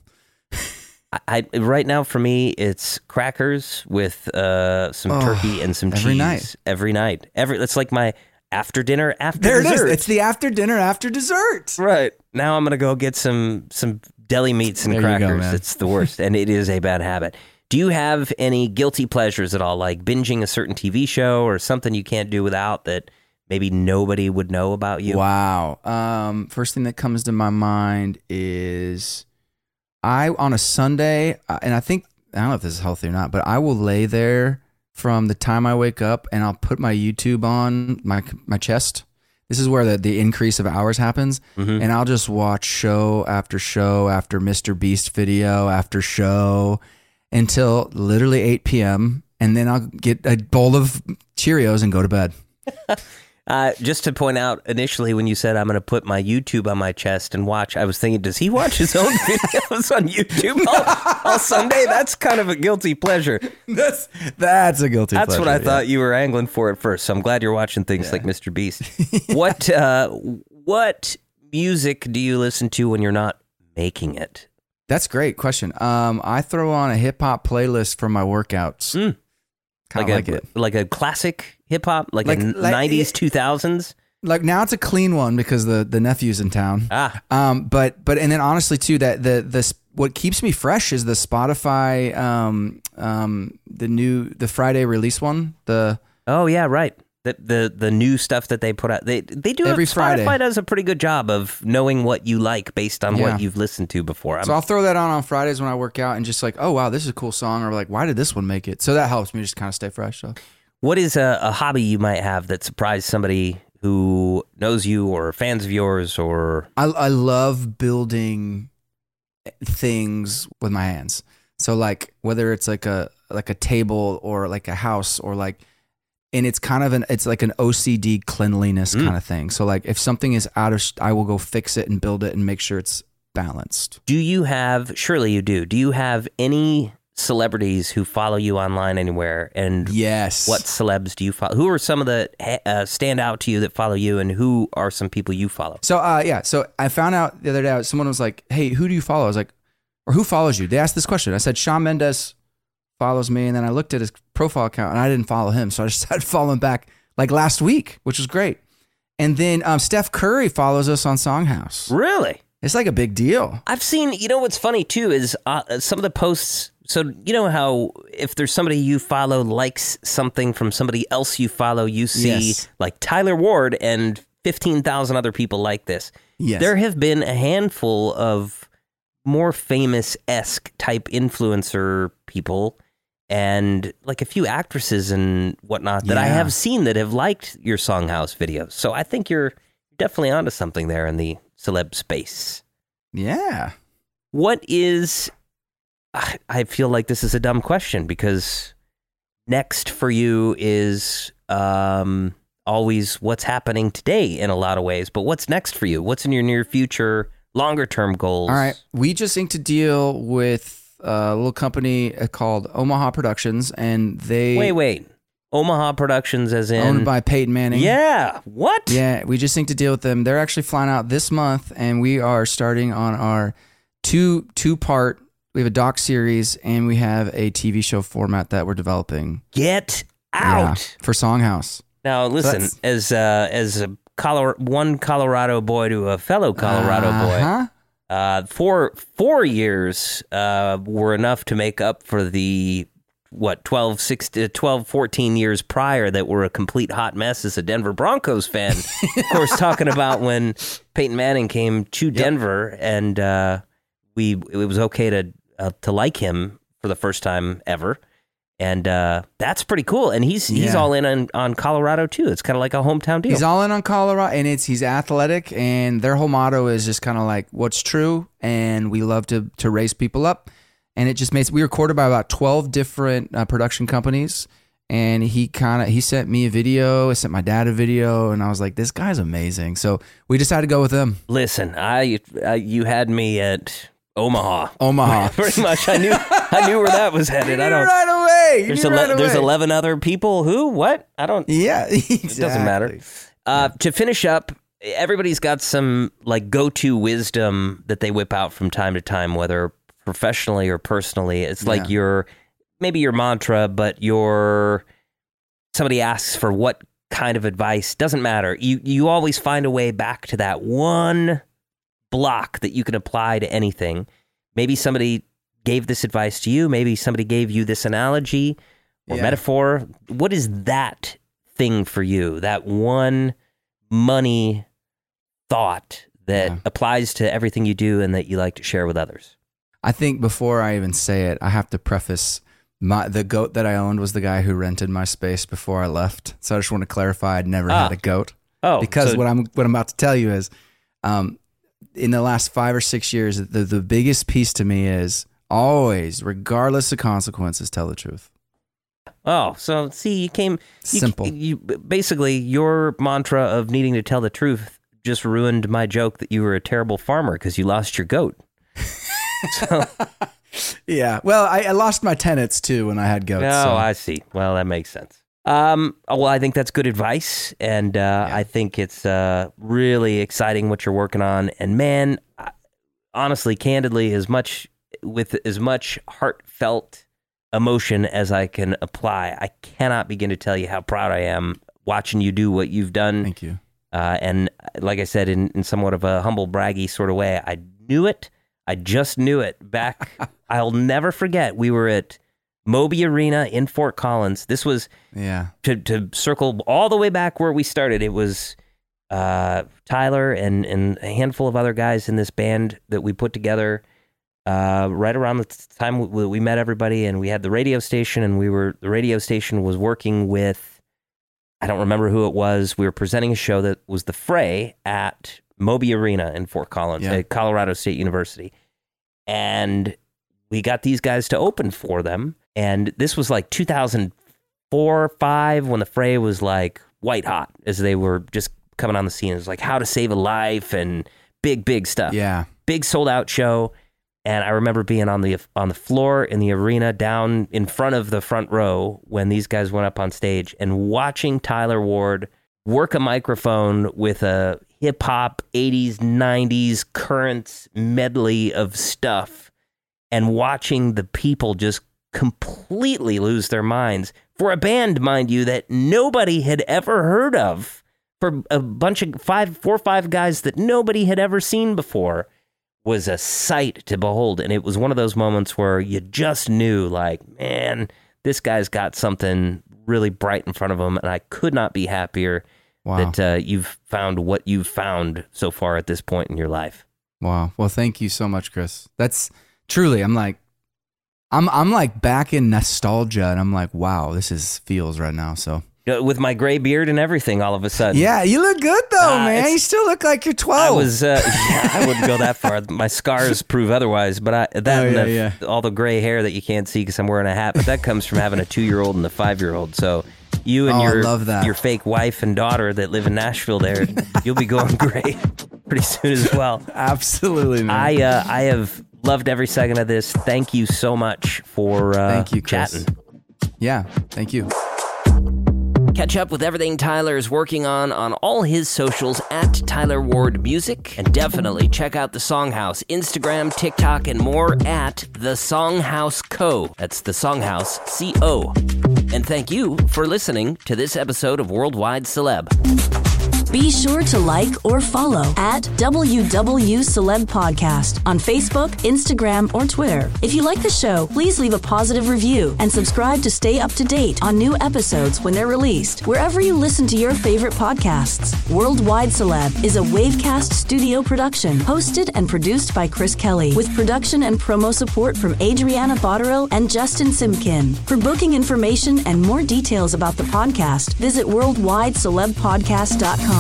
S1: (laughs)
S2: I, I right now for me it's crackers with uh, some
S1: Oh,
S2: turkey and some
S1: every
S2: cheese
S1: night.
S2: every night. Every it's like my after dinner after
S1: There
S2: dessert.
S1: it is. It's the after dinner after dessert.
S2: right now I'm gonna go get some some deli meats and
S1: There you go,
S2: crackers.
S1: man.
S2: it's the worst, and it is a bad habit. Do you have any guilty pleasures at all, like binging a certain TV show or something you can't do without that maybe nobody would know about you?
S1: Wow. Um, first thing that comes to my mind is I on a Sunday, uh, and I think I don't know if this is healthy or not, but I will lay there from the time I wake up, and I'll put my YouTube on my my chest. This is where the, the increase of hours happens,
S2: Mm-hmm.
S1: and I'll just watch show after show after Mr. Beast video after show until literally 8 p.m. And then I'll get a bowl of Cheerios and go to bed. (laughs)
S2: Uh, just to point out, initially when you said I'm going to put my YouTube on my chest and watch, I was thinking, does he watch his own (laughs) videos on YouTube all, all Sunday? That's kind of a guilty pleasure. (laughs)
S1: That's that's a guilty. Pleasure.
S2: That's what I
S1: pleasure,
S2: thought you were angling for at first. So I'm glad you're watching things like Mr. Beast. (laughs) what uh, what music do you listen to when you're not making it?
S1: That's great question. Um, I throw on a hip hop playlist for my workouts.
S2: Mm.
S1: Kind
S2: like
S1: of
S2: a
S1: like it.
S2: like a classic hip hop, like,
S1: Like- like-
S2: '90s, 2000s.
S1: Like now it's a clean one because the the nephew's in town.
S2: Ah,
S1: Um, but but and then honestly too that the the what keeps me fresh is the Spotify um um the new the Friday release one the
S2: Oh yeah, right. The the the new stuff that they put out. They they do
S1: Every Friday.
S2: Spotify
S1: Friday.
S2: does a pretty good job of knowing what you like based on
S1: Yeah.
S2: what you've listened to before. I'm,
S1: so I'll throw that on on Fridays when I work out and just like oh wow this is a cool song or like why did this one make it so that helps me just kind of stay fresh so
S2: what is a, a hobby you might have that surprised somebody who knows you or fans of yours or
S1: I, I love building things with my hands. So like whether it's like a like a table or like a house or like and it's kind of an it's like an OCD cleanliness
S2: Mm.
S1: kind of thing. So like if something is out of I will go fix it and build it and make sure it's balanced.
S2: do you have? Surely you do. Do you have any celebrities who follow you online anywhere? And
S1: Yes.
S2: what celebs do you follow? Who are some of the uh, stand out to you that follow you, and who are some people you follow?
S1: So uh yeah, so I found out the other day someone was like, "Hey, who do you follow?" I was like, "Or who follows you?" They asked this question. I said, "Shawn Mendes follows me," and then I looked at his profile account and I didn't follow him, so I (laughs) just started following back like last week, which was great. And then um, Steph Curry follows us on Songhouse.
S2: Really?
S1: It's like a big deal.
S2: I've seen, you know, what's funny too is uh, some of the posts. So, you know how if there's somebody you follow likes something from somebody else you follow, you see
S1: Yes.
S2: like Tyler Ward and 15,000 other people like this.
S1: Yes.
S2: There have been a handful of more famous esque type influencer people and like a few actresses and whatnot that I have seen that have liked your Songhouse videos. So I think you're definitely onto something there in the celeb space.
S1: Yeah.
S2: What is I I feel like this is a dumb question because next for you is um always what's happening today in a lot of ways, but what's next for you? What's in your near future, longer term goals?
S1: All right. We just inked a deal with a little company called Omaha Productions, and they
S2: Wait, wait. Omaha Productions as in
S1: owned by Peyton Manning.
S2: Yeah. What?
S1: Yeah, we just inked a deal with them. They're actually flying out this month, and we are starting on our two two part. We have a doc series, and we have a TV show format that we're developing.
S2: Get
S1: Yeah,
S2: out.
S1: for Songhouse.
S2: Now listen,
S1: That's-
S2: as uh as a Color- one Colorado boy to a fellow Colorado boy.
S1: Uh-huh.
S2: Uh, four four years uh, were enough to make up for the what 12, 16, 12 14 years prior that were a complete hot mess as a Denver Broncos fan. of course, (laughs) talking about when Peyton Manning came to Denver and uh, we it was okay to uh, to like him for the first time ever. And uh, that's pretty cool. And he's he's
S1: Yeah.
S2: all in on, on Colorado too. It's kind of like a hometown deal.
S1: He's all in on Colorado, and it's he's athletic, and their whole motto is just kind of like what's true, and we love to to raise people up, and it just makes we recorded by about twelve different uh, production companies, and he kind of he sent me a video, I sent my dad a video, and I was like, this guy's amazing, so we decided to go with him,
S2: Listen, I, I you had me at Omaha.
S1: Omaha. (laughs)
S2: Pretty much, I knew I knew where that was headed. I don't.
S1: right away. You
S2: There's ele-
S1: right
S2: there's eleven other people. Who? What? I don't.
S1: Yeah, (laughs)
S2: It doesn't matter. Uh, to finish up, everybody's got some like go-to wisdom that they whip out from time to time, whether professionally or personally. It's like
S1: Yeah.
S2: your maybe your mantra, but your somebody asks for what kind of advice doesn't matter. You you always find a way back to that one block that you can apply to anything. Maybe somebody gave this advice to you. Maybe somebody gave you this analogy or
S1: Yeah.
S2: metaphor. What is that thing for you? That one money thought that
S1: Yeah.
S2: applies to everything you do and that you like to share with others.
S1: I think before I even say it, I have to preface my the goat that I owned was the guy who rented my space before I left. So I just want to clarify I'd never
S2: Ah.
S1: had a goat.
S2: Oh,
S1: because
S2: so-
S1: what I'm what I'm about to tell you is, um, in the last five or six years, the the biggest piece to me is always, regardless of consequences, tell the truth.
S2: Oh, so see, you came you,
S1: Simple.
S2: You basically your mantra of needing to tell the truth just ruined my joke that you were a terrible farmer because you lost your goat. (laughs) so,
S1: Yeah. Well, I, I lost my tenants too when I had goats.
S2: oh,
S1: so-
S2: I see. Well, that makes sense. Um, well, I think that's good advice, and uh,
S1: Yeah.
S2: I think it's uh, really exciting what you're working on. And man, I- honestly, candidly, as much with as much heartfelt emotion as I can apply, I cannot begin to tell you how proud I am watching you do what you've done.
S1: Thank you.
S2: Uh, and like I said, in, in somewhat of a humble, braggy sort of way, I knew it. I just knew it back. (laughs) I'll never forget. We were at Moby Arena in Fort Collins. This was
S1: Yeah.
S2: to to circle all the way back where we started. It was uh, Tyler and and a handful of other guys in this band that we put together uh, right around the time we, we met everybody, and we had the radio station, and we were the radio station was working with I don't remember who it was. We were presenting a show that was the Fray at Moby Arena in Fort Collins
S1: Yeah.
S2: at Colorado State University, and we got these guys to open for them. And this was like 2004 or five when the Fray was like white hot as they were just coming on the scene. It was like how to save a life and big, big stuff
S1: Yeah.
S2: big sold out show and I remember being on the on the floor in the arena down in front of the front row when these guys went up on stage and watching Tyler Ward work a microphone with a hip hop 80s 90s current medley of stuff and watching the people just completely lose their minds for a band mind you that nobody had ever heard of for a bunch of five four or five guys that nobody had ever seen before was a sight to behold and it was one of those moments where you just knew like man this guy's got something really bright in front of him and i could not be happier
S1: Wow.
S2: that uh, you've found what you've found so far at this point in your life
S1: Wow. Well, thank you so much, Chris. That's truly. I'm like, I'm I'm like back in nostalgia, and I'm like, wow, this is feels right now. So
S2: with my gray beard and everything all of a sudden
S1: yeah, you look good though,
S2: Uh,
S1: man. You still look like you're 12.
S2: I was, uh, (laughs) yeah, I wouldn't go that far. My scars (laughs) prove otherwise, but I, that
S1: Oh, yeah,
S2: the,
S1: yeah.
S2: all the gray hair that you can't see because I'm wearing a hat, but that comes from having a two year old and a five year old. So you and
S1: Oh,
S2: your your fake wife and daughter that live in Nashville, there, (laughs) you'll be going gray pretty soon as well.
S1: absolutely, man.
S2: I uh, I have loved every second of this. Thank you so much for uh,
S1: Thank you, Chris.
S2: chatting.
S1: yeah, thank you.
S2: Catch up with everything Tyler is working on on all his socials at Tyler Ward Music. And definitely check out the Songhouse, Instagram, TikTok, and more at The Songhouse Co. That's The Songhouse C O. And thank you for listening to this episode of Worldwide Celeb.
S5: Be sure to like or follow at WW Celeb Podcast on Facebook, Instagram, or Twitter. If you like the show, please leave a positive review and subscribe to stay up to date on new episodes when they're released, wherever you listen to your favorite podcasts. Worldwide Celeb is a Wavecast studio production, hosted and produced by Chris Kelly, with production and promo support from Adriana Botterill and Justin Simkin. For booking information and more details about the podcast, visit worldwidecelebpodcast.com.